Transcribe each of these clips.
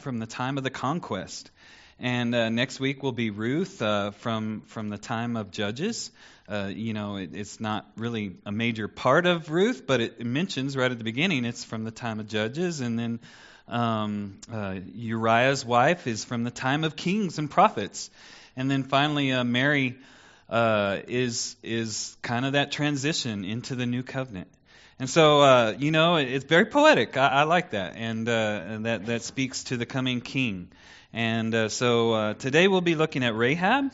from the time of the conquest. And uh, next week will be Ruth uh, from from the time of Judges. Uh, you know, it, it's not really a major part of Ruth, but it, mentions right at the beginning it's from the time of Judges, and then um, uh, Uriah's wife is from the time of kings and prophets, and then finally uh, Mary uh, is is kind of that transition into the new covenant. And so, uh, you know, it's very poetic. I, I like that, and, uh, and, that that speaks to the coming king. And uh, so uh, today we'll be looking at Rahab,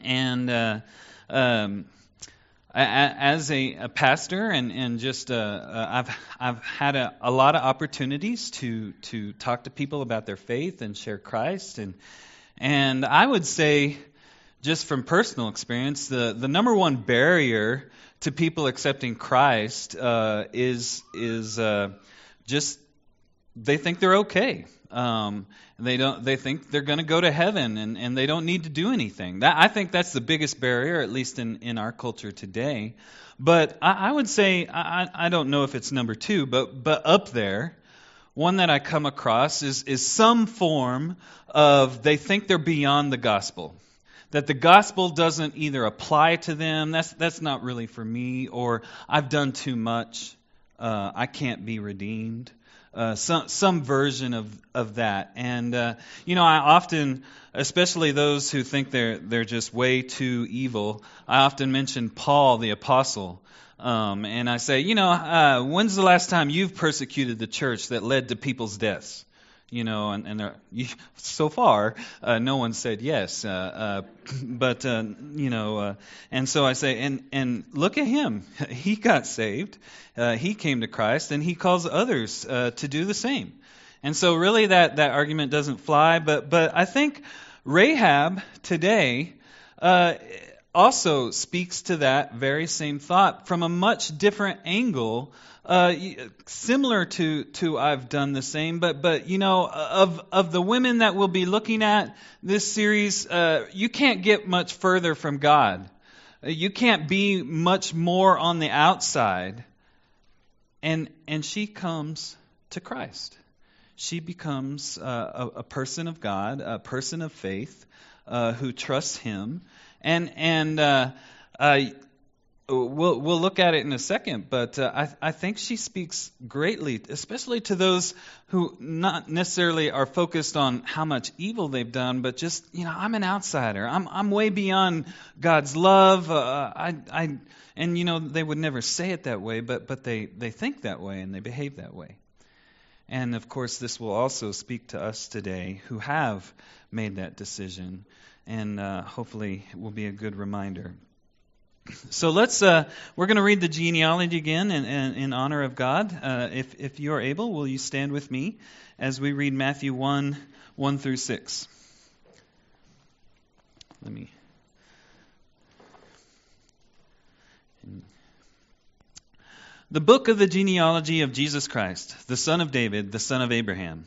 and uh, um, as a, a, pastor, and and just uh, I've I've had a, a lot of opportunities to to talk to people about their faith and share Christ, and and I would say, just from personal experience, the the number one barrier to people accepting Christ uh, is is uh, just they think they're okay. Um, they don't. They think they're going to go to heaven, and, and they don't need to do anything. That, I think that's the biggest barrier, at least in, in our culture today. But I, I would say I, I don't know if it's number two, but but up there, one that I come across is is some form of they think they're beyond the gospel that the gospel doesn't either apply to them, that's, that's not really for me, or I've done too much, uh, I can't be redeemed. Uh, some some version of of that, and uh, you know, I often, especially those who think they're they're just way too evil, I often mention Paul the apostle, um, and I say, you know, uh, when's the last time you've persecuted the church that led to people's deaths? You know, and, and so far, uh, no one said yes. Uh, uh, but, uh, you know, uh, and so I say, and, and look at him. He got saved. Uh, he came to Christ, and he calls others to do the same. And so, really, that, that argument doesn't fly. But, but I think Rahab today also speaks to that very same thought from a much different angle uh, similar to to I've done the same, but but you know of of the women that we'll be looking at this series, uh, you can't get much further from God. You can't be much more on the outside, and and she comes to Christ. She becomes uh, a, a, person of God, a person of faith, uh, who trusts Him, and and uh, we'll we'll look at it in a second, but uh, I I think she speaks greatly, especially to those who not necessarily are focused on how much evil they've done, but just you know I'm an outsider. I'm I'm way beyond God's love. Uh, I I and you know they would never say it that way, but but they they think that way and they behave that way. And of course, this will also speak to us today who have made that decision, and uh, hopefully will be a good reminder. So let's, uh, we're going to read the genealogy again in, in, in honor of God. Uh, if, if you are able, will you stand with me as we read Matthew 1 1 through 6? Let me. The book of the genealogy of Jesus Christ, the son of David, the son of Abraham.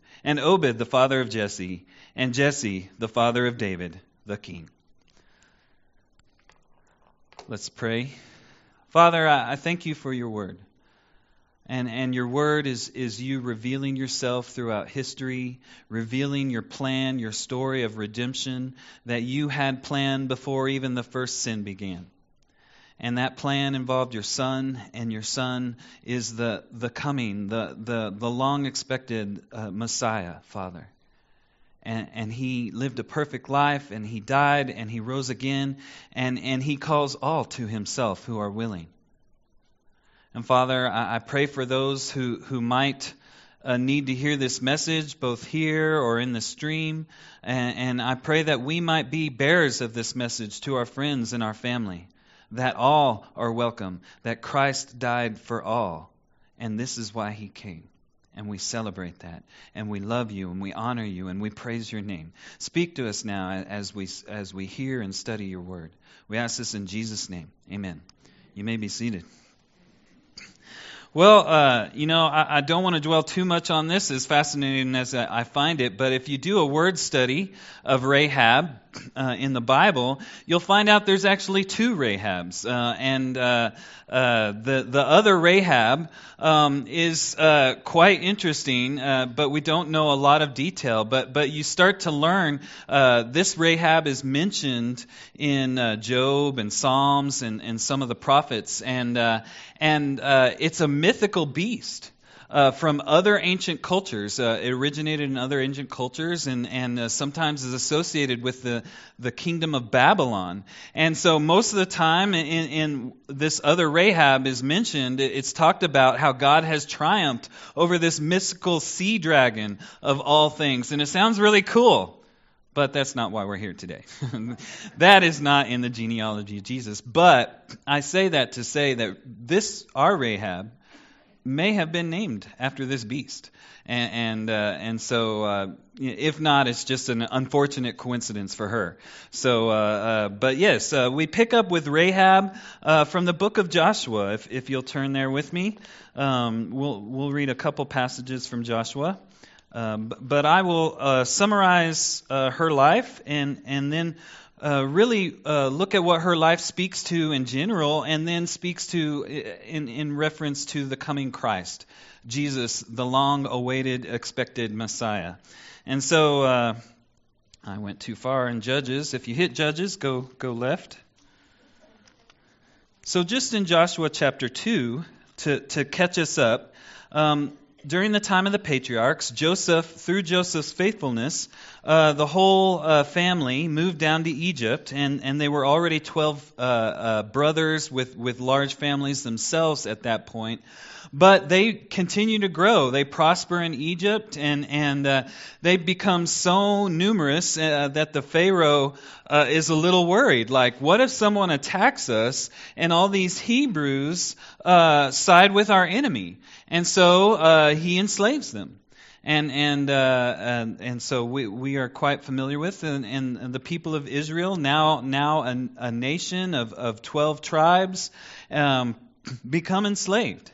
and Obed the father of Jesse, and Jesse the father of David the king. Let's pray. Father, I, I thank you for your word. And, and your word is, is you revealing yourself throughout history, revealing your plan, your story of redemption that you had planned before even the first sin began. And that plan involved your son, and your son is the, the coming, the, the, the long expected uh, Messiah, Father and, and he lived a perfect life and he died and he rose again and, and he calls all to himself who are willing. And Father, I, I pray for those who, who might uh, need to hear this message, both here or in the stream. And, and I pray that we might be bearers of this message to our friends and our family, that all are welcome, that Christ died for all, and this is why he came. And we celebrate that. And we love you and we honor you and we praise your name. Speak to us now as we, as we hear and study your word. We ask this in Jesus' name. Amen. You may be seated. Well, uh, you know, I, I don't want to dwell too much on this, as fascinating as I find it, but if you do a word study of Rahab uh, in the Bible, you'll find out there's actually two Rahabs. Uh, and uh, uh, the, the other Rahab um, is uh, quite interesting, but we don't know a lot of detail. But, but you start to learn this Rahab is mentioned in Job and Psalms and, and some of the prophets. And, and it's a mythical beast. Uh, from other ancient cultures. Uh, it originated in other ancient cultures and, and uh, sometimes is associated with the, the kingdom of Babylon. And so most of the time in, in this other Rahab is mentioned, it's talked about how God has triumphed over this mystical sea dragon of all things. And it sounds really cool. But that's not why we're here today. that is not in the genealogy of Jesus. But I say that to say that this, our Rahab, may have been named after this beast. And, and, uh, and so, uh, if not, it's just an unfortunate coincidence for her. So, uh, uh but yes, uh, we pick up with Rahab uh, from the book of Joshua. If, if you'll turn there with me, um, we'll, we'll read a couple passages from Joshua. Um, but I will summarize her life and, and then uh, really uh, look at what her life speaks to in general and then speaks to in, in reference to the coming Christ, Jesus, the long awaited, expected Messiah. And so uh, I went too far in Judges. If you hit Judges, go, go left. So just in Joshua chapter 2, to, to catch us up, um, during the time of the patriarchs, Joseph, through Joseph's faithfulness, uh, the whole uh, family moved down to Egypt, and, and they were already 12 uh, uh, brothers with, with large families themselves at that point. But they continue to grow. They prosper in Egypt, and, and uh, they become so numerous uh, that the Pharaoh is a little worried. Like, what if someone attacks us and all these Hebrews side with our enemy? And so uh, he enslaves them. And and uh, and, and, so we, we are quite familiar with and, and the people of Israel now now a, a nation of, of twelve tribes um, become enslaved.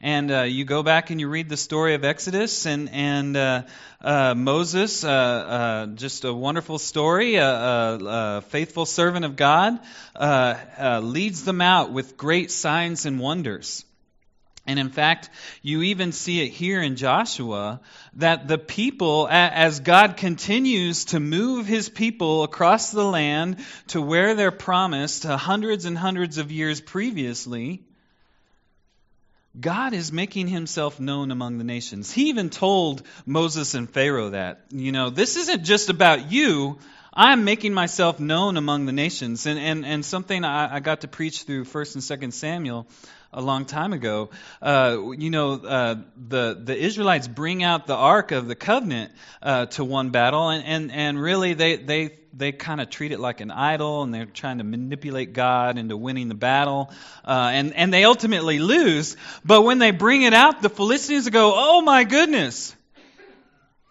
And uh, you go back and you read the story of Exodus and and uh, uh, Moses, uh, uh, just a wonderful story. A, a faithful servant of God uh, leads them out with great signs and wonders. And in fact, you even see it here in Joshua that the people, as God continues to move his people across the land to where they're promised hundreds and hundreds of years previously, God is making himself known among the nations. He even told Moses and Pharaoh that, you know, this isn't just about you. I'm making myself known among the nations. And, and, and something I, I got to preach through 1st and 2nd Samuel a long time ago. Uh, you know, uh, the the Israelites bring out the Ark of the Covenant uh, to one battle, and, and, and really they they they kind of treat it like an idol, and they're trying to manipulate God into winning the battle, uh, and and they ultimately lose. But when they bring it out, the Philistines go, "Oh my goodness,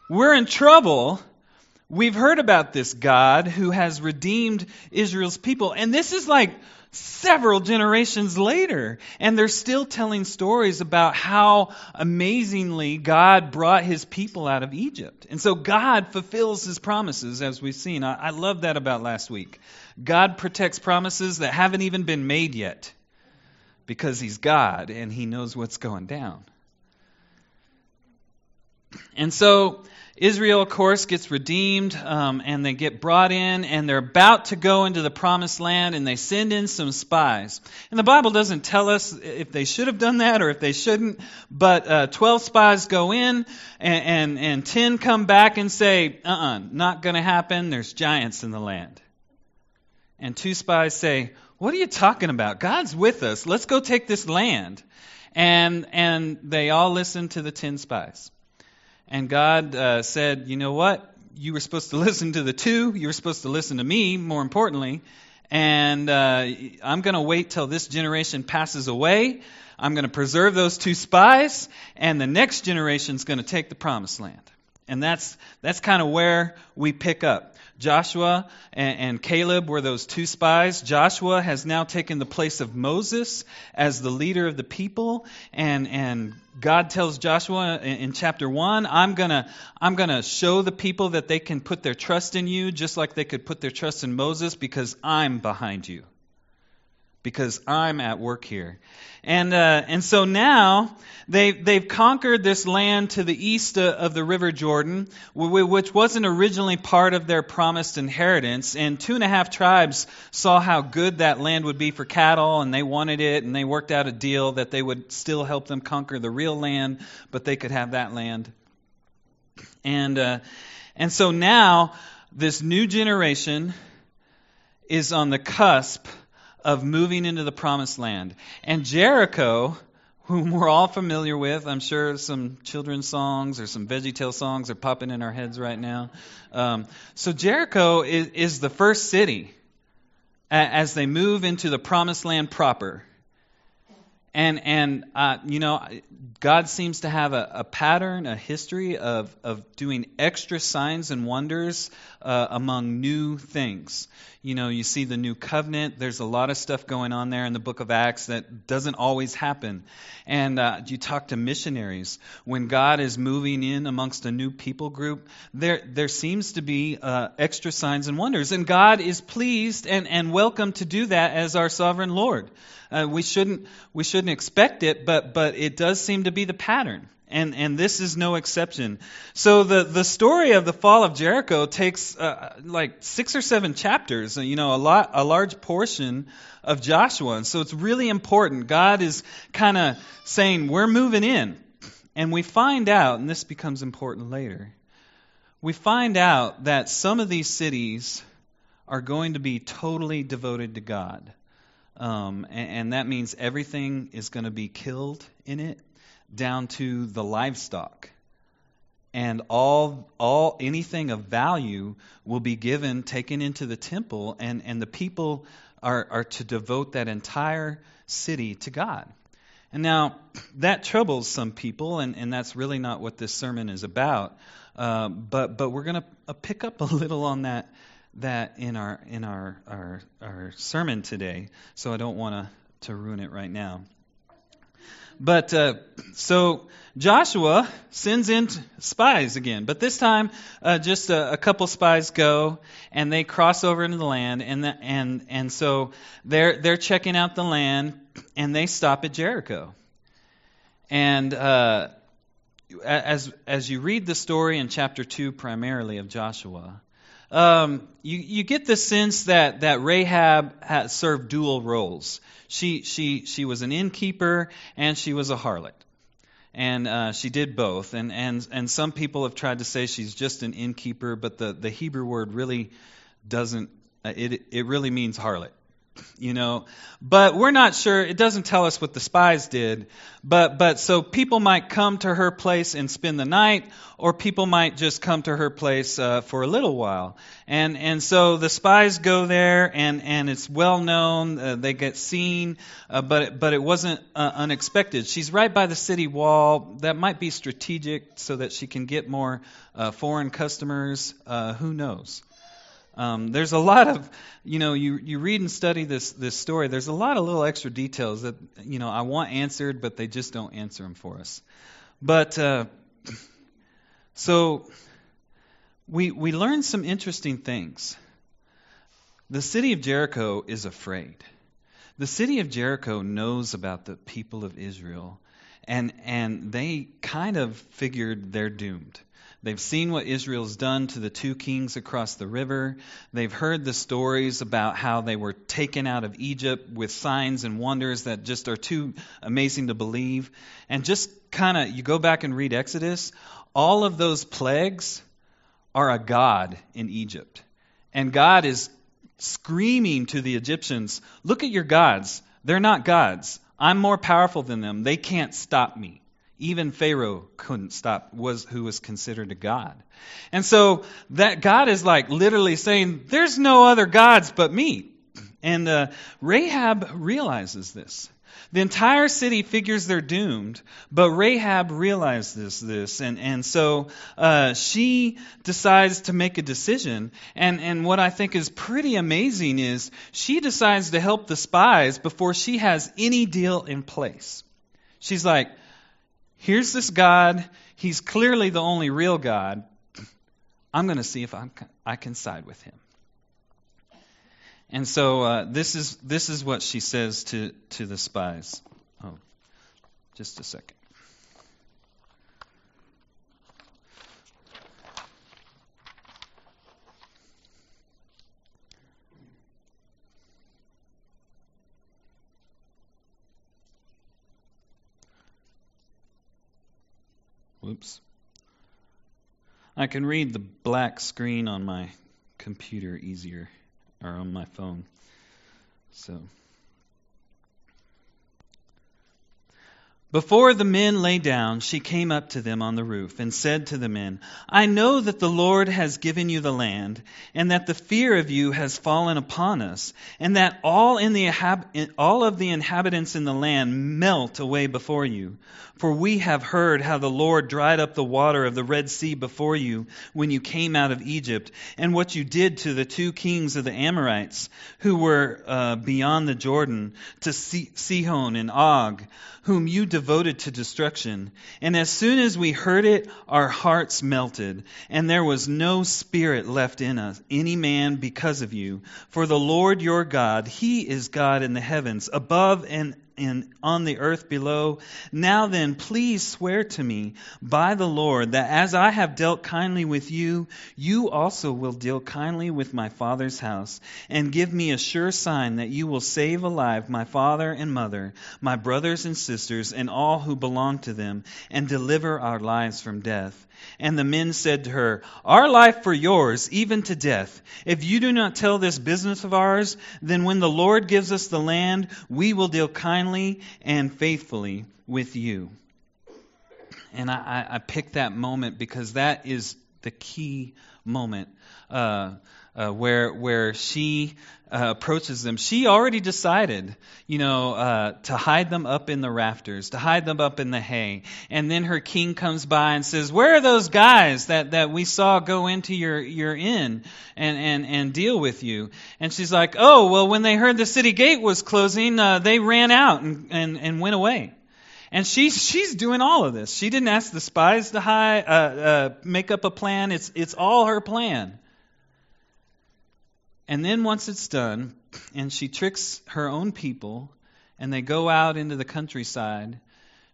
we're in trouble." We've heard about this God who has redeemed Israel's people. And this is like several generations later. And they're still telling stories about how amazingly God brought his people out of Egypt. And so God fulfills his promises, as we've seen. I, I love that about last week. God protects promises that haven't even been made yet because he's God and he knows what's going down. And so Israel, of course, gets redeemed um, and they get brought in and they're about to go into the promised land and they send in some spies. And the Bible doesn't tell us if they should have done that or if they shouldn't, but uh, 12 spies go in and, and, and 10 come back and say, uh uh-uh, uh not going to happen. There's giants in the land. And two spies say, What are you talking about? God's with us. Let's go take this land. And, and they all listen to the 10 spies. And God uh, said, You know what? You were supposed to listen to the two. You were supposed to listen to me, more importantly. and uh, I'm going to wait till this generation passes away. I'm going to preserve those two spies, and the next generation's going to take the promised land. And that's that's kind of where we pick up. Joshua and, and, Caleb were those two spies. Joshua has now taken the place of Moses as the leader of the people, and and God tells Joshua in, in chapter one, I'm gonna I'm gonna show the people that they can put their trust in you, just like they could put their trust in Moses, because I'm behind you because I'm at work here. And, uh, and so now they, they've conquered this land to the east of the River Jordan, which wasn't originally part of their promised inheritance. And two and a half tribes saw how good that land would be for cattle, and they wanted it, and they worked out a deal that they would still help them conquer the real land, but they could have that land. And, uh, and so now this new generation is on the cusp of moving into the promised land. And Jericho, whom we're all familiar with, I'm sure some children's songs or some VeggieTale songs are popping in our heads right now. Um, so Jericho is, is the first city as they move into the promised land proper. And and uh, you know, God seems to have a, a, pattern, a history of of doing extra signs and wonders uh, among new things. You know, you see the new covenant. There's a lot of stuff going on there in the book of Acts that doesn't always happen. And uh, you talk to missionaries when God is moving in amongst a new people group. There there seems to be uh, extra signs and wonders, and God is pleased and and welcome to do that as our sovereign Lord. Uh, we shouldn't we shouldn't expect it, but but it does seem to be the pattern. And, and this is no exception. So the, the story of the fall of Jericho takes uh, like six or seven chapters, you know, a lot, a large portion of Joshua. And so it's really important. God is kind of saying, we're moving in. And we find out, and this becomes important later, we find out that some of these cities are going to be totally devoted to God. Um, and, and that means everything is going to be killed in it, down to the livestock. And all, all, anything of value will be given, taken into the temple, and, and the people are, are to devote that entire city to God. And now, that troubles some people, and, and that's really not what this sermon is about. Uh, but, but we're going to uh, pick up a little on that that in our in our our, our sermon today, so I don't want to to ruin it right now. But uh, so Joshua sends in spies again, but this time uh, just a, a, couple spies go and they cross over into the land, and the, and and so they're they're checking out the land, and they stop at Jericho, and. Uh, as as you read the story in chapter two, primarily of Joshua, um, you, you get the sense that, that Rahab had served dual roles. She, she, she was an innkeeper and she was a harlot. And uh, she did both. And, and, and some people have tried to say she's just an innkeeper, but the, the Hebrew word really doesn't, uh, it, it really means harlot you know. But we're not sure it doesn't tell us what the spies did. But but so people might come to her place and spend the night or people might just come to her place uh, for a little while. And and so the spies go there and and it's well known uh, they get seen uh, but but it wasn't uh, unexpected. She's right by the city wall. That might be strategic so that she can get more uh, foreign customers uh, who knows um, there's a lot of, you know, you, you read and study this, this story, there's a lot of little extra details that, you know, I want answered, but they just don't answer them for us. But, uh, so, we, we learn some interesting things. The city of Jericho is afraid. The city of Jericho knows about the people of Israel, and, and they kind of figured they're doomed. They've seen what Israel's done to the two kings across the river. They've heard the stories about how they were taken out of Egypt with signs and wonders that just are too amazing to believe. And just kind of, you go back and read Exodus, all of those plagues are a God in Egypt. And God is screaming to the Egyptians, Look at your gods. They're not gods. I'm more powerful than them. They can't stop me. Even Pharaoh couldn't stop, was who was considered a god. And so that God is like literally saying, There's no other gods but me. And uh, Rahab realizes this. The entire city figures they're doomed, but Rahab realizes this, and, and so uh, she decides to make a decision. And, and what I think is pretty amazing is she decides to help the spies before she has any deal in place. She's like, here's this God. He's clearly the only real God. I'm going to see if I'm, I can side with him. And so uh, this is this is what she says to to the spies. Oh, just a second. Whoops. I can read the black screen on my computer easier or on my phone. So. Before the men lay down, she came up to them on the roof and said to the men, I know that the Lord has given you the land, and that the fear of you has fallen upon us, and that all, in the, all of the inhabitants in the land melt away before you. For we have heard how the Lord dried up the water of the Red Sea before you when you came out of Egypt, and what you did to the two kings of the Amorites who were uh, beyond the Jordan, to Sihon and Og, whom you devoted to destruction. And as soon as we heard it, our hearts melted, and there was no spirit left in us, any man because of you. For the Lord your God, He is God in the heavens, above and and on the earth below. Now then, please swear to me by the Lord that as I have dealt kindly with you, you also will deal kindly with my father's house, and give me a sure sign that you will save alive my father and mother, my brothers and sisters, and all who belong to them, and deliver our lives from death. And the men said to her, Our life for yours, even to death. If you do not tell this business of ours, then when the Lord gives us the land, we will deal kindly and faithfully with you. And I, I picked that moment because that is the key moment uh, uh, where where she uh, approaches them, she already decided, you know, uh, to hide them up in the rafters, to hide them up in the hay. And then her king comes by and says, "Where are those guys that, that we saw go into your your inn and, and and deal with you?" And she's like, "Oh, well, when they heard the city gate was closing, uh, they ran out and, and and went away." And she's she's doing all of this. She didn't ask the spies to hide, uh, uh, make up a plan. It's it's all her plan. And then once it's done, and she tricks her own people, and they go out into the countryside,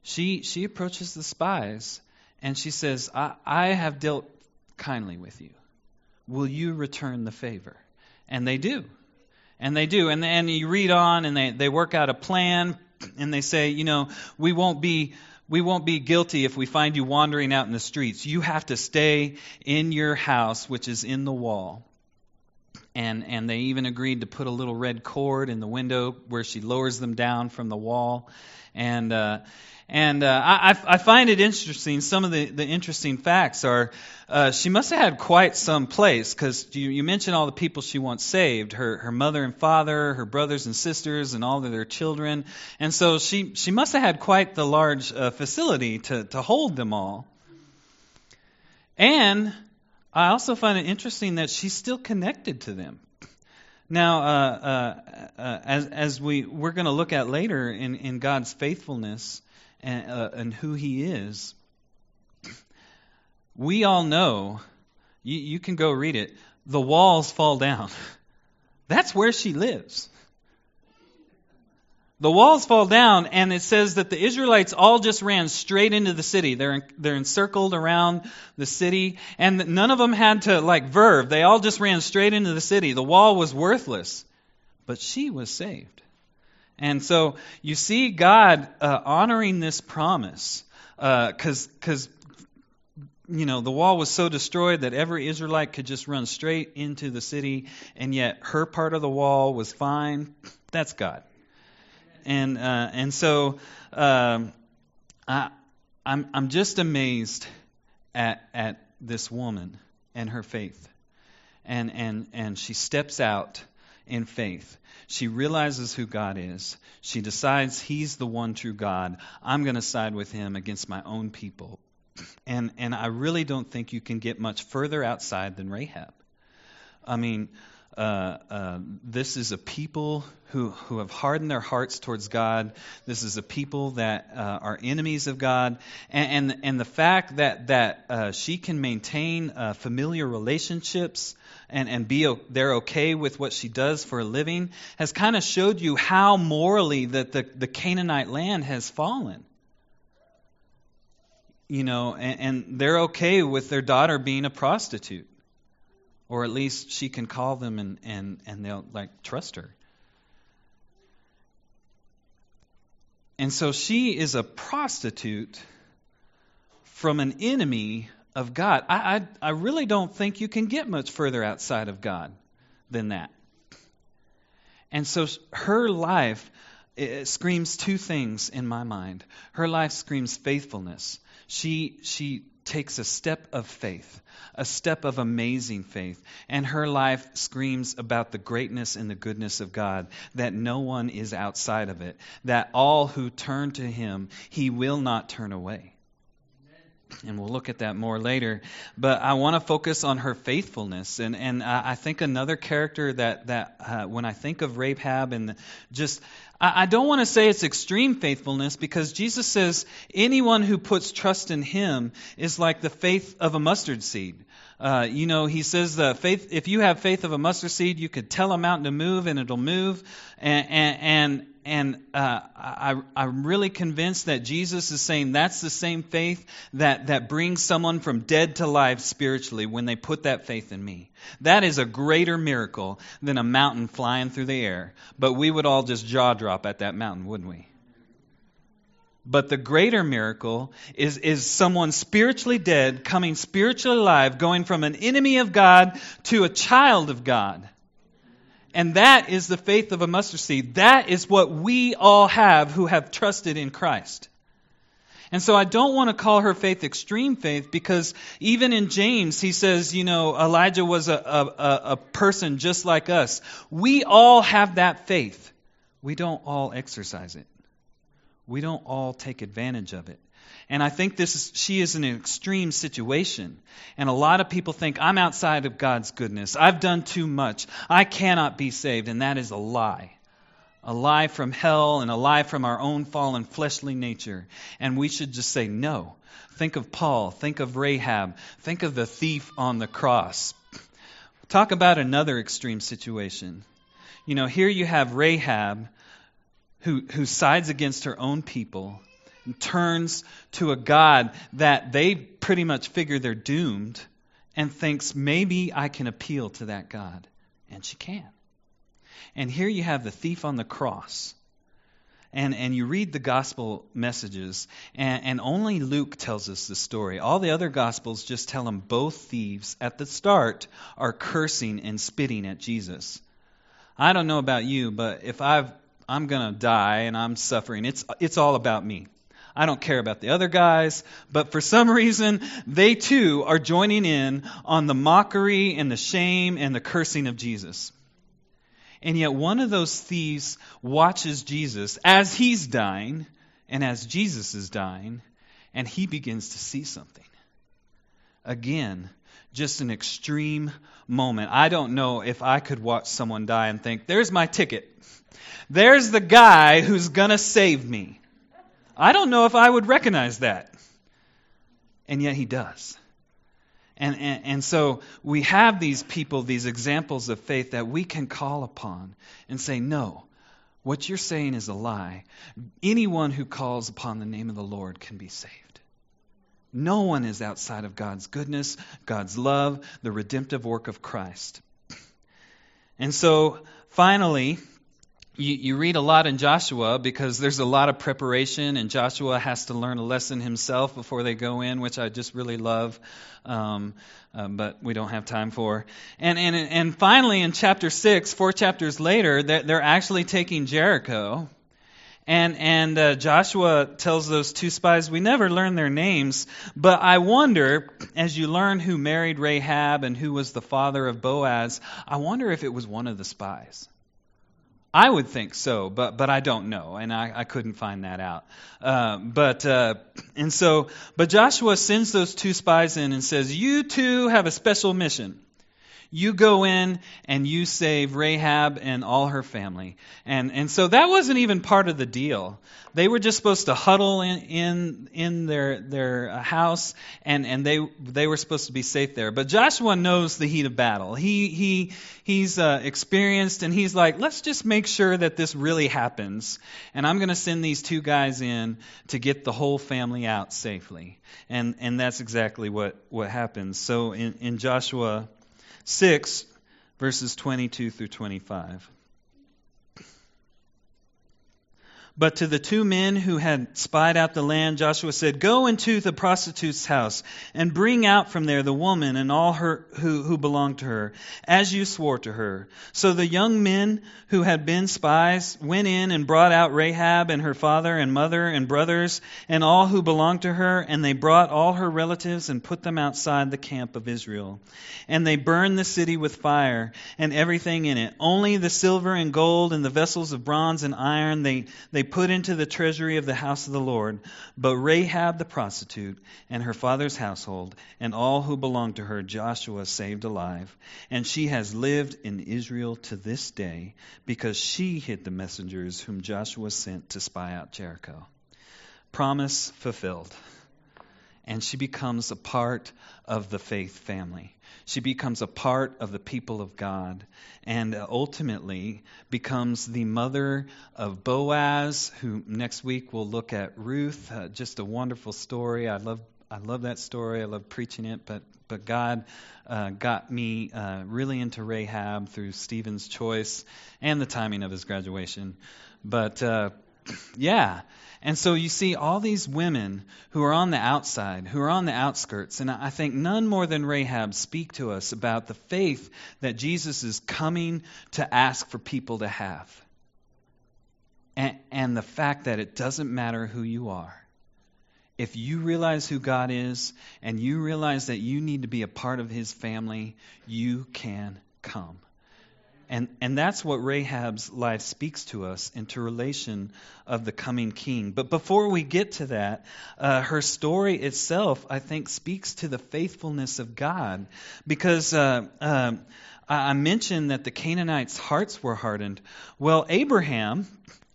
she, she approaches the spies and she says, I, I have dealt kindly with you. Will you return the favor? And they do. And they do. And, and you read on and they, they work out a plan and they say, you know, we won't be we won't be guilty if we find you wandering out in the streets. You have to stay in your house, which is in the wall and and they even agreed to put a little red cord in the window where she lowers them down from the wall, and uh, and uh, I I find it interesting. Some of the the interesting facts are uh, she must have had quite some place because you, you mentioned all the people she once saved her her mother and father, her brothers and sisters, and all of their children, and so she she must have had quite the large uh, facility to to hold them all. And I also find it interesting that she's still connected to them. Now, uh, uh, uh, as, as we, we're going to look at later in, in God's faithfulness and, uh, and who He is, we all know, you, you can go read it, the walls fall down. That's where she lives the walls fall down, and it says that the Israelites all just ran straight into the city. They're, they're encircled around the city, and none of them had to, like, verve. They all just ran straight into the city. The wall was worthless, but she was saved. And so you see God uh, honoring this promise because uh, you know the wall was so destroyed that every Israelite could just run straight into the city, and yet her part of the wall was fine. That's God and uh, and so um, I, I'm I'm just amazed at at this woman and her faith, and and and she steps out in faith. She realizes who God is. She decides He's the one true God. I'm going to side with Him against my own people. And, and I really don't think you can get much further outside than Rahab. I mean, uh, uh, this is a people who, who have hardened their hearts towards God. This is a people that uh, are enemies of God. And, and, and, the fact that, that uh, she can maintain uh, familiar relationships and, and be they're okay with what she does for a living has kind of showed you how morally that the, the Canaanite land has fallen. You know, and, and they're okay with their daughter being a prostitute or at least she can call them and, and, and they'll like trust her. And so she is a prostitute from an enemy of God. I, I, I really don't think you can get much further outside of God than that. And so her life screams two things in my mind. Her life screams faithfulness. She, she takes a step of faith, a step of amazing faith, and her life screams about the greatness and the goodness of God, that no one is outside of it, that all who turn to Him, He will not turn away. And we'll look at that more later. But I want to focus on her faithfulness. And, and I think another character that, that uh, when I think of Rahab and just I don't want to say it's extreme faithfulness because Jesus says anyone who puts trust in him is like the faith of a mustard seed. Uh, you know, he says the faith. If you have faith of a mustard seed, you could tell a mountain to move and it'll move. And and and uh, I, I'm really convinced that Jesus is saying that's the same faith that, that brings someone from dead to life spiritually when they put that faith in me. That is a greater miracle than a mountain flying through the air. But we would all just jaw drop at that mountain, wouldn't we? But the greater miracle is, is someone spiritually dead coming spiritually alive, going from an enemy of God to a child of God. And that is the faith of a mustard seed. That is what we all have who have trusted in Christ. And so I don't want to call her faith extreme faith because even in James, he says, you know, Elijah was a, a, a person just like us. We all have that faith. We don't all exercise it. We don't all take advantage of it. And I think this is, she is in an extreme situation. And a lot of people think, I'm outside of God's goodness. I've done too much. I cannot be saved. And that is a lie. A lie from hell and a lie from our own fallen fleshly nature. And we should just say, no. Think of Paul. Think of Rahab. Think of the thief on the cross. Talk about another extreme situation. You know, here you have Rahab who, who sides against her own people and turns to a God that they pretty much figure they're doomed and thinks, maybe I can appeal to that God. And she can. And here you have the thief on the cross. And, and you read the gospel messages, and, and only Luke tells us the story. All the other gospels just tell them both thieves at the start are cursing and spitting at Jesus. I don't know about you, but if I've, I'm going to die and I'm suffering, it's, it's all about me. I don't care about the other guys, but for some reason, they too are joining in on the mockery and the shame and the cursing of Jesus. And yet, one of those thieves watches Jesus as he's dying and as Jesus is dying, and he begins to see something. Again, just an extreme moment. I don't know if I could watch someone die and think, there's my ticket. There's the guy who's going to save me. I don't know if I would recognize that. And yet he does. And, and, and, so we have these people, these examples of faith that we can call upon and say, no, what you're saying is a lie. Anyone who calls upon the name of the Lord can be saved. No one is outside of God's goodness, God's love, the redemptive work of Christ. And so finally, you, you, read a lot in Joshua because there's a lot of preparation, and Joshua has to learn a lesson himself before they go in, which I just really love, um, uh, but we don't have time for. And, and, and finally, in chapter 6, four chapters later, they're, they're actually taking Jericho. And, and uh, Joshua tells those two spies, we never learn their names, but I wonder, as you learn who married Rahab and who was the father of Boaz, I wonder if it was one of the spies I would think so, but but I don't know, and I, I couldn't find that out. Uh, but uh, and so, but Joshua sends those two spies in and says, "You two have a special mission." You go in and you save Rahab and all her family. And, and so that wasn't even part of the deal. They were just supposed to huddle in, in, in their, their house and, and they, they were supposed to be safe there. But Joshua knows the heat of battle. He, he, he's uh, experienced and he's like, let's just make sure that this really happens. And I'm going to send these two guys in to get the whole family out safely. And, and that's exactly what, what happens. So in, in Joshua 6, verses 22 through 25. But to the two men who had spied out the land, Joshua said, Go into the prostitute's house and bring out from there the woman and all her who, who belonged to her, as you swore to her. So the young men who had been spies went in and brought out Rahab and her father and mother and brothers and all who belonged to her, and they brought all her relatives and put them outside the camp of Israel. And they burned the city with fire and everything in it. Only the silver and gold and the vessels of bronze and iron they, they they put into the treasury of the house of the Lord. But Rahab the prostitute and her father's household and all who belonged to her, Joshua saved alive. And she has lived in Israel to this day because she hid the messengers whom Joshua sent to spy out Jericho. Promise fulfilled. And she becomes a part of the faith family. She becomes a part of the people of God and ultimately becomes the mother of Boaz, who next week we'll look at Ruth. Uh, just a wonderful story. I love, I love that story. I love preaching it, but, but God uh, got me uh, really into Rahab through Stephen's choice and the timing of his graduation. But uh, yeah. And so you see all these women who are on the outside, who are on the outskirts, and I think none more than Rahab speak to us about the faith that Jesus is coming to ask for people to have. And, and the fact that it doesn't matter who you are. If you realize who God is and you realize that you need to be a part of his family, you can come. And, and that's what Rahab's life speaks to us into relation of the coming king. But before we get to that, uh, her story itself, I think, speaks to the faithfulness of God. Because uh, uh, I mentioned that the Canaanites' hearts were hardened. Well, Abraham,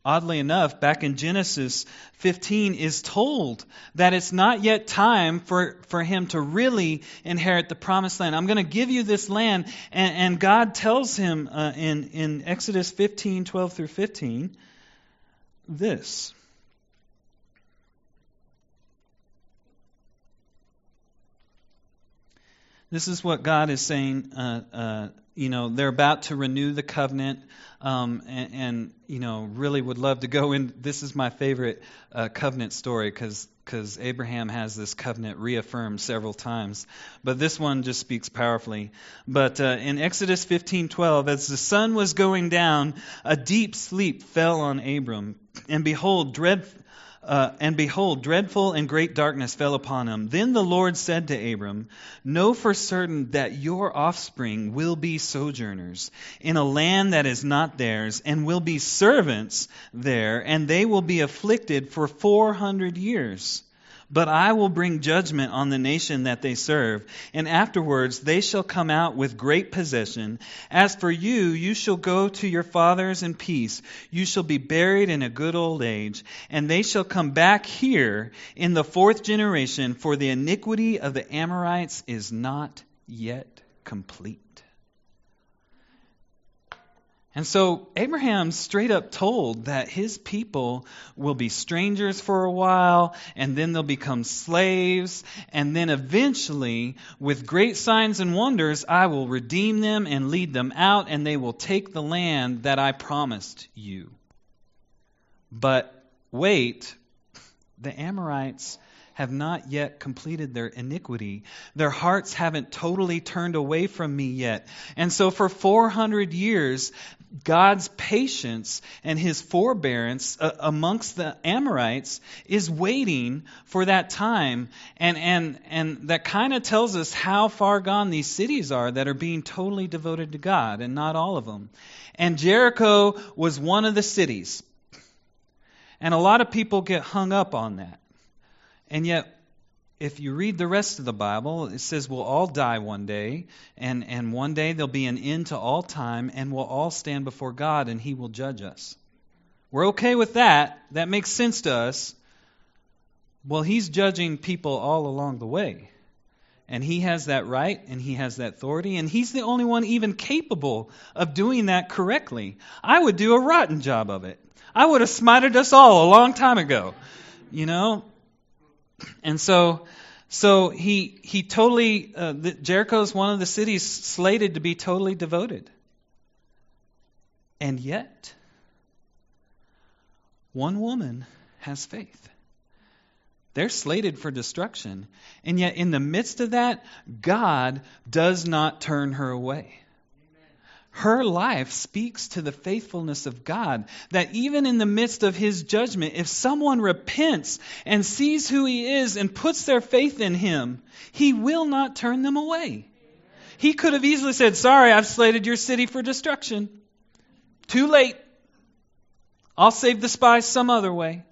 oddly enough, back in Genesis 15, is told that it's not yet time for, for him to really inherit the promised land. I'm going to give you this land. And, and God tells him uh, in, in Exodus 15, 12 through 15, this. This is what God is saying. Uh, uh, you know, they're about to renew the covenant, um, and, and, you know, really would love to go in. This is my favorite uh, covenant story because because Abraham has this covenant reaffirmed several times. But this one just speaks powerfully. But uh, in Exodus 15:12, as the sun was going down, a deep sleep fell on Abram, and behold, dread uh, and behold, dreadful and great darkness fell upon him. Then the Lord said to Abram, Know for certain that your offspring will be sojourners in a land that is not theirs, and will be servants there, and they will be afflicted for four hundred years. But I will bring judgment on the nation that they serve, and afterwards they shall come out with great possession. As for you, you shall go to your fathers in peace. You shall be buried in a good old age, and they shall come back here in the fourth generation, for the iniquity of the Amorites is not yet complete. And so Abraham straight up told that his people will be strangers for a while, and then they'll become slaves, and then eventually, with great signs and wonders, I will redeem them and lead them out, and they will take the land that I promised you. But wait, the Amorites have not yet completed their iniquity. Their hearts haven't totally turned away from me yet. And so for 400 years, God's patience and his forbearance uh, amongst the Amorites is waiting for that time. And, and, and that kind of tells us how far gone these cities are that are being totally devoted to God, and not all of them. And Jericho was one of the cities. And a lot of people get hung up on that. And yet, if you read the rest of the Bible, it says we'll all die one day, and, and one day there'll be an end to all time, and we'll all stand before God, and He will judge us. We're okay with that. That makes sense to us. Well, He's judging people all along the way. And He has that right, and He has that authority, and He's the only one even capable of doing that correctly. I would do a rotten job of it. I would have smited us all a long time ago. You know, and so, so he he totally uh, the, Jericho is one of the cities slated to be totally devoted. And yet, one woman has faith. They're slated for destruction. And yet, in the midst of that, God does not turn her away her life speaks to the faithfulness of God. That even in the midst of his judgment, if someone repents and sees who he is and puts their faith in him, he will not turn them away. He could have easily said, Sorry, I've slated your city for destruction. Too late. I'll save the spies some other way.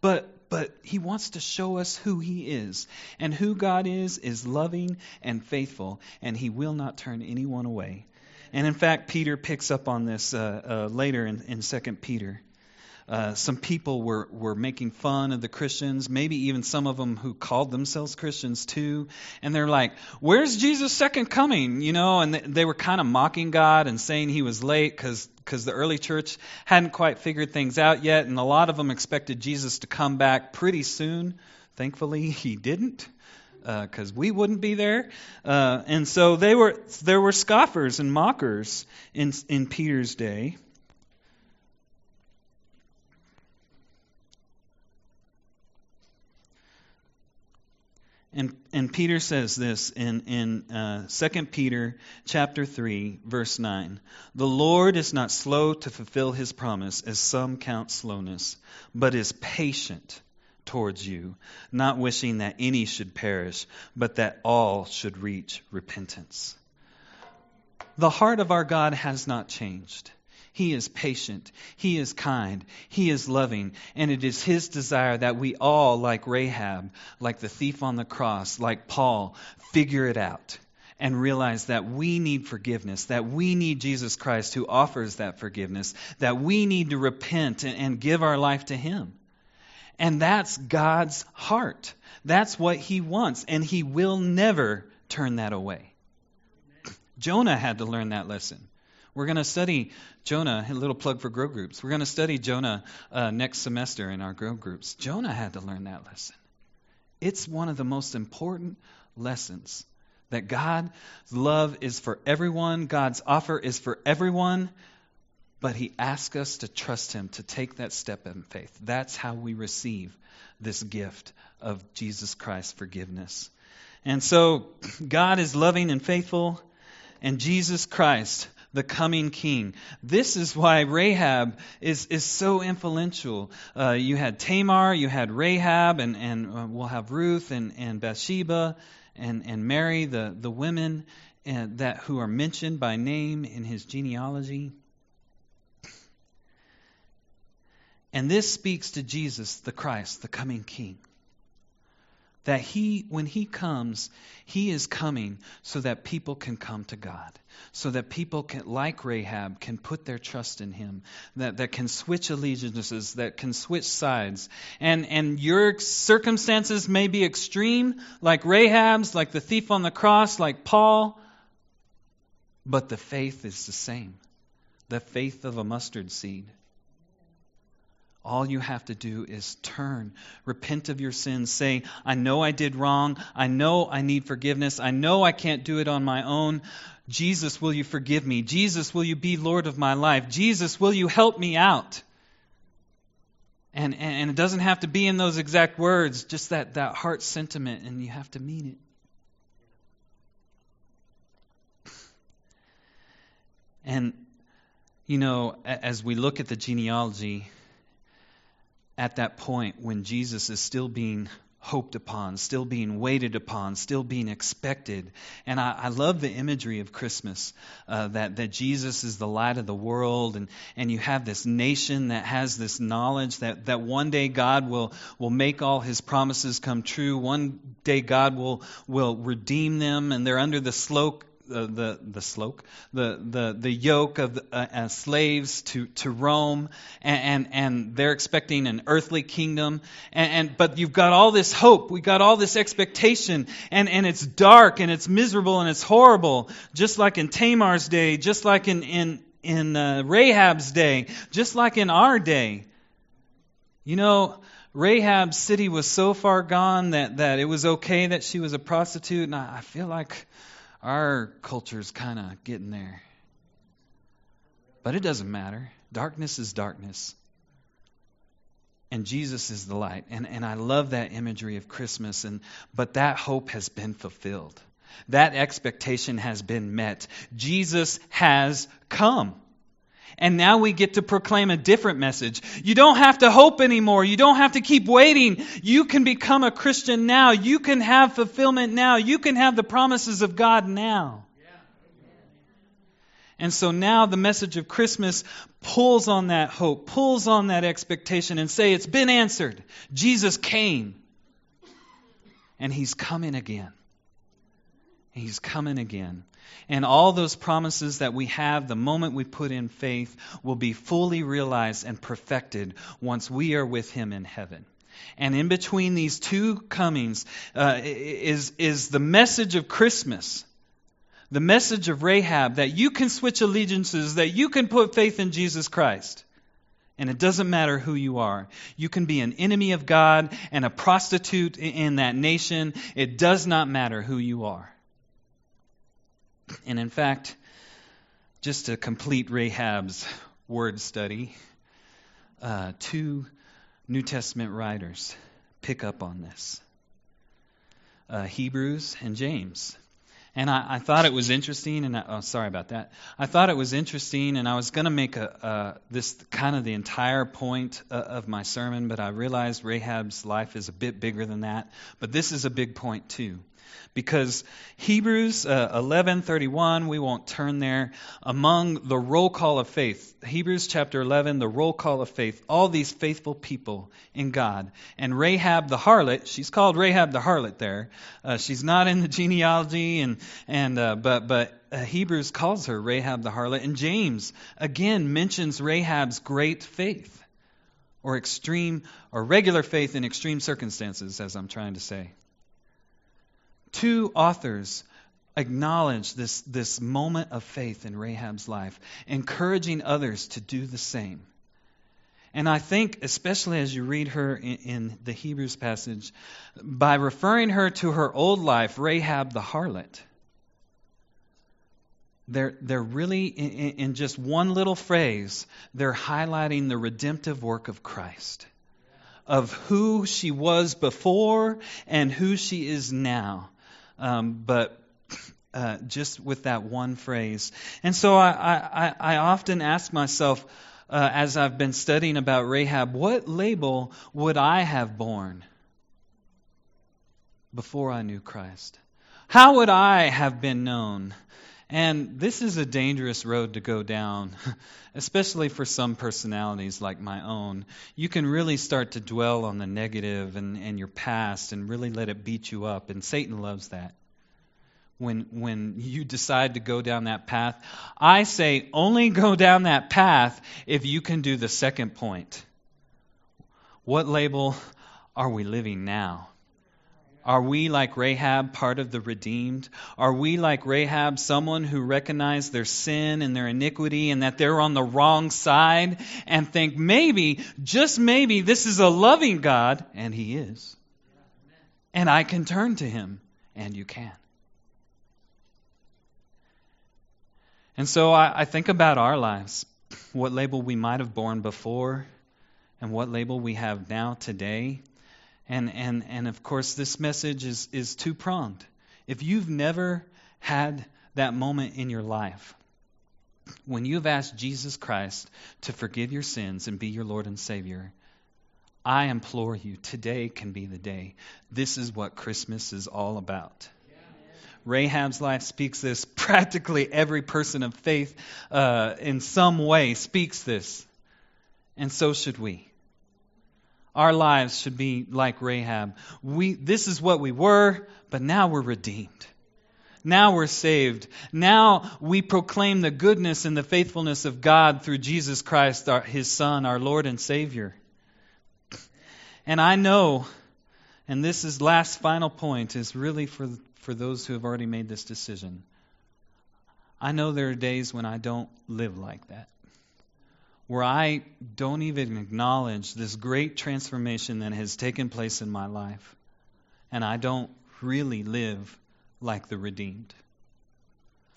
But but he wants to show us who he is. And who God is, is loving and faithful, and he will not turn anyone away. And in fact, Peter picks up on this uh, uh, later in, in 2 Peter. Uh, some people were, were making fun of the Christians, maybe even some of them who called themselves Christians too. And they're like, Where's Jesus' second coming? You know, and they, they were kind of mocking God and saying he was late because the early church hadn't quite figured things out yet. And a lot of them expected Jesus to come back pretty soon. Thankfully, he didn't because uh, we wouldn't be there. Uh, and so they were, there were scoffers and mockers in, in Peter's day. And, and Peter says this in, in uh, 2 Peter chapter 3, verse 9. The Lord is not slow to fulfill his promise, as some count slowness, but is patient towards you, not wishing that any should perish, but that all should reach repentance. The heart of our God has not changed. He is patient. He is kind. He is loving. And it is His desire that we all, like Rahab, like the thief on the cross, like Paul, figure it out and realize that we need forgiveness, that we need Jesus Christ who offers that forgiveness, that we need to repent and, give our life to Him. And that's God's heart. That's what He wants, and He will never turn that away. Jonah had to learn that lesson. We're going to study Jonah, a little plug for grow groups. We're going to study Jonah uh, next semester in our grow groups. Jonah had to learn that lesson. It's one of the most important lessons that God's love is for everyone, God's offer is for everyone, but he asks us to trust him, to take that step in faith. That's how we receive this gift of Jesus Christ's forgiveness. And so, God is loving and faithful, and Jesus Christ, the coming king. This is why Rahab is, is so influential. Uh, you had Tamar, you had Rahab, and, and uh, we'll have Ruth and, and Bathsheba and, and Mary, the, the women uh, that, who are mentioned by name in his genealogy. And this speaks to Jesus, the Christ, the coming King. That he, when he comes, he is coming so that people can come to God. So that people can, like Rahab, can put their trust in him. That, that can switch allegiances, that can switch sides. And, and your circumstances may be extreme, like Rahab's, like the thief on the cross, like Paul. But the faith is the same. The faith of a mustard seed. All you have to do is turn, repent of your sins, say, I know I did wrong. I know I need forgiveness. I know I can't do it on my own. Jesus, will you forgive me? Jesus, will you be Lord of my life? Jesus, will you help me out? And, and it doesn't have to be in those exact words, just that, that heart sentiment, and you have to mean it. And You know, as we look at the genealogy, at that point when Jesus is still being hoped upon, still being waited upon, still being expected. And I, I love the imagery of Christmas uh, that, that Jesus is the light of the world, and, and you have this nation that has this knowledge that, that one day God will, will make all his promises come true. One day God will, will redeem them, and they're under the slope the, the, the sloke, the, the, the yoke of uh, uh, slaves to, to Rome, and, and, and, they're expecting an earthly kingdom. And, and, but you've got all this hope, we got all this expectation, and, and it's dark and it's miserable and it's horrible, just like in Tamar's day, just like in, in, in uh, Rahab's day, just like in our day. You know, Rahab's city was so far gone that, that it was okay that she was a prostitute, and I, I feel like our culture's kind of getting there. But it doesn't matter. Darkness is darkness. And Jesus is the light. And, and I love that imagery of Christmas. And, but that hope has been fulfilled. That expectation has been met. Jesus has come. And now we get to proclaim a different message. You don't have to hope anymore. You don't have to keep waiting. You can become a Christian now. You can have fulfillment now. You can have the promises of God now. And so now the message of Christmas pulls on that hope, pulls on that expectation and say it's been answered. Jesus came. And he's coming again. He's coming again. And all those promises that we have the moment we put in faith will be fully realized and perfected once we are with Him in heaven. And in between these two comings uh, is, is the message of Christmas, the message of Rahab that you can switch allegiances, that you can put faith in Jesus Christ. And it doesn't matter who you are. You can be an enemy of God and a prostitute in that nation. It does not matter who you are. And in fact, just to complete Rahab's word study, uh, two New Testament writers pick up on this uh, Hebrews and James. And I, I, thought it was interesting, and I, oh, sorry about that. I thought it was interesting, and I was going to make a, this kind of the entire point uh, of my sermon, but I realized Rahab's life is a bit bigger than that. But this is a big point too because Hebrews uh, 11:31 we won't turn there among the roll call of faith Hebrews chapter 11 the roll call of faith all these faithful people in God. And Rahab the harlot she's called Rahab the harlot there. Uh, she's not in the genealogy and and uh, but but uh, Hebrews calls her Rahab the harlot. And James again mentions Rahab's great faith or extreme or regular faith in extreme circumstances as I'm trying to say Two authors acknowledge this, this moment of faith in Rahab's life, encouraging others to do the same. And I think, especially as you read her in, in, the Hebrews passage, by referring her to her old life, Rahab the harlot, they're, they're really, in, in just one little phrase, they're highlighting the redemptive work of Christ, of who she was before and who she is now um, but uh, just with that one phrase. And so I, I, I often ask myself, uh, as I've been studying about Rahab, what label would I have borne before I knew Christ? How would I have been known? And this is a dangerous road to go down, especially for some personalities like my own. You can really start to dwell on the negative and, and your past and really let it beat you up, and Satan loves that. When, when you decide to go down that path, I say only go down that path if you can do the second point. What label are we living now? Are we like Rahab, part of the redeemed? Are we like Rahab, someone who recognized their sin and their iniquity and that they're on the wrong side and think maybe, just maybe, this is a loving God? And He is. And I can turn to Him, and you can. And so I, I think about our lives, what label we might have borne before, and what label we have now today. And, and, and of course, this message is, is two pronged. If you've never had that moment in your life when you've asked Jesus Christ to forgive your sins and be your Lord and Savior, I implore you, today can be the day. This is what Christmas is all about. Rahab's life speaks this. Practically every person of faith, uh, in some way, speaks this. And so should we. Our lives should be like Rahab. We, this is what we were, but now we're redeemed. Now we're saved. Now we proclaim the goodness and the faithfulness of God through Jesus Christ, our, His Son, our Lord and Savior. And I know, and this is last final point, is really for, for those who have already made this decision. I know there are days when I don't live like that, where I don't even acknowledge this great transformation that has taken place in my life, and I don't really live like the redeemed.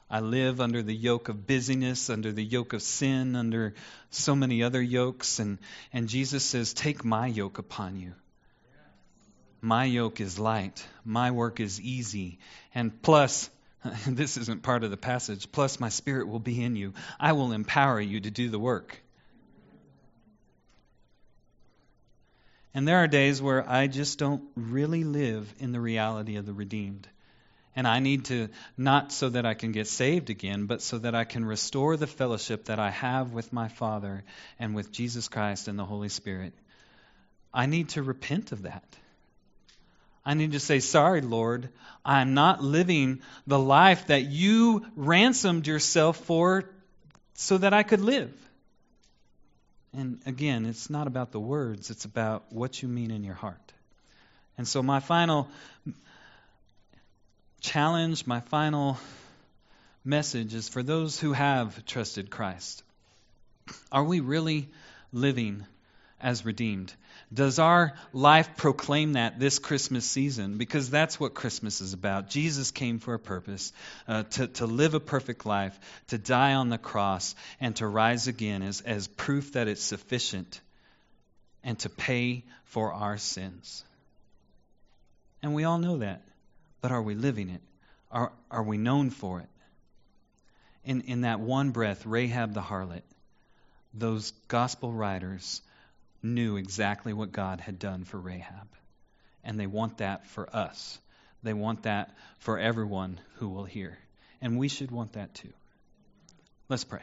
I live under the yoke of busyness, under the yoke of sin, under so many other yokes. And, and Jesus says, Take my yoke upon you. My yoke is light. My work is easy. And plus, this isn't part of the passage, plus my spirit will be in you. I will empower you to do the work. And there are days where I just don't really live in the reality of the redeemed. And I need to, not so that I can get saved again, but so that I can restore the fellowship that I have with my Father and with Jesus Christ and the Holy Spirit. I need to repent of that. I need to say, Sorry, Lord, I'm not living the life that you ransomed yourself for so that I could live. And again, it's not about the words, it's about what you mean in your heart. And so, my final challenge, my final message is for those who have trusted Christ. Are we really living as redeemed? Does our life proclaim that this Christmas season? Because that's what Christmas is about. Jesus came for a purpose uh, to, to live a perfect life, to die on the cross, and to rise again as, as proof that it's sufficient, and to pay for our sins. And we all know that. But are we living it? Are, are we known for it? In, in that one breath, Rahab the harlot, those gospel writers knew exactly what God had done for Rahab. And they want that for us. They want that for everyone who will hear. And we should want that too. Let's pray.